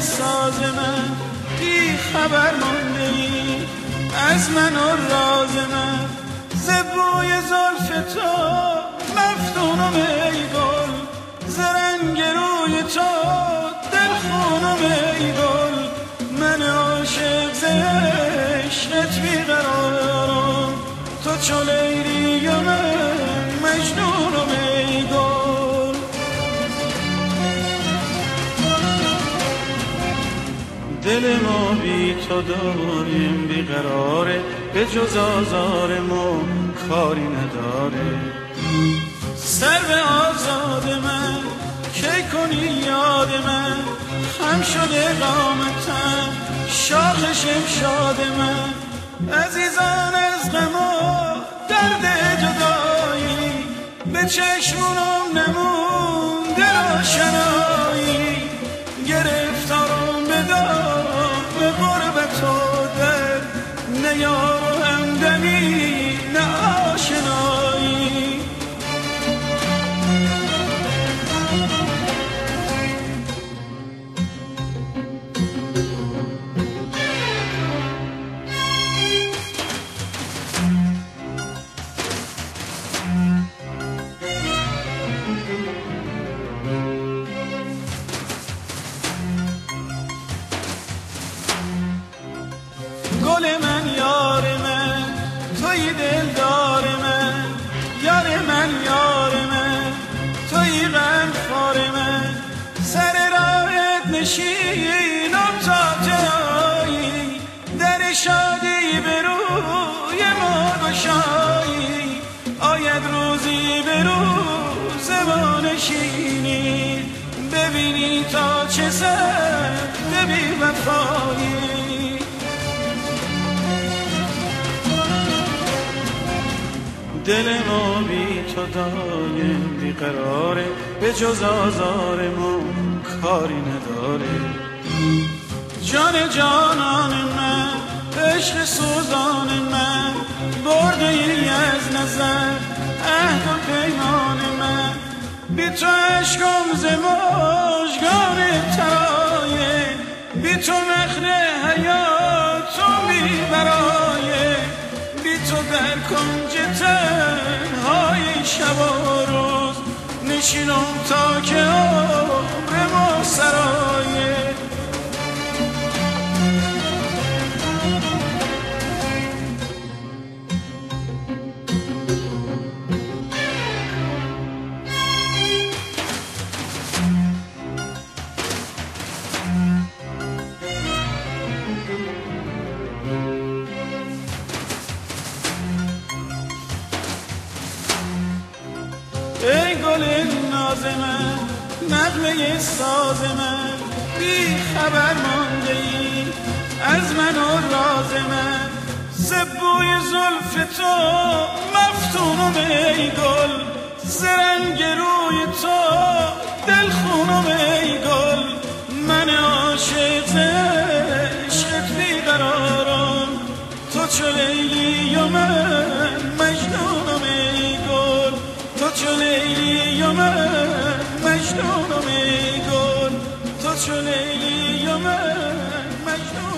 ساز من بی خبر مانده ای از من و راز من زبوی زلف تو مفتونم ای گل زرنگ روی تو دل خونم ای گل من عاشق زشقت بیقرارم. تو چو لیلی و من مجنونم ای دل ما بی تو داریم بیقراره به جز آزار ما کاری نداره. سر به آزاد من کی کنی یاد من؟ خم شده قامتم شاخ شمشاد من. عزیزان از غما درد جدایی به چشمونم نمونده روشنایی همدمی نه آشنایی. گل ما نشینی ببینی تا چه سر بی وفایی. دل ما بی تو دایم بیقراره به جز آزار ما کاری نداره. جان جانان من عشق سوزان من برده ای از نظر من بی تو عشقم ز مژگان ترایه بی تو مخن حیاتم بی برایه بی تو در کنج تنهای شب و روز نشینم تا که ای گل ناز من نغمه ساز من. بی خبر مانده ای از من و راز من. زبوی زلف تو مفتونم ای گل زرنگ روی تو دل ای گل. من مجنونم ای گل تو چو لیلی من مجنونم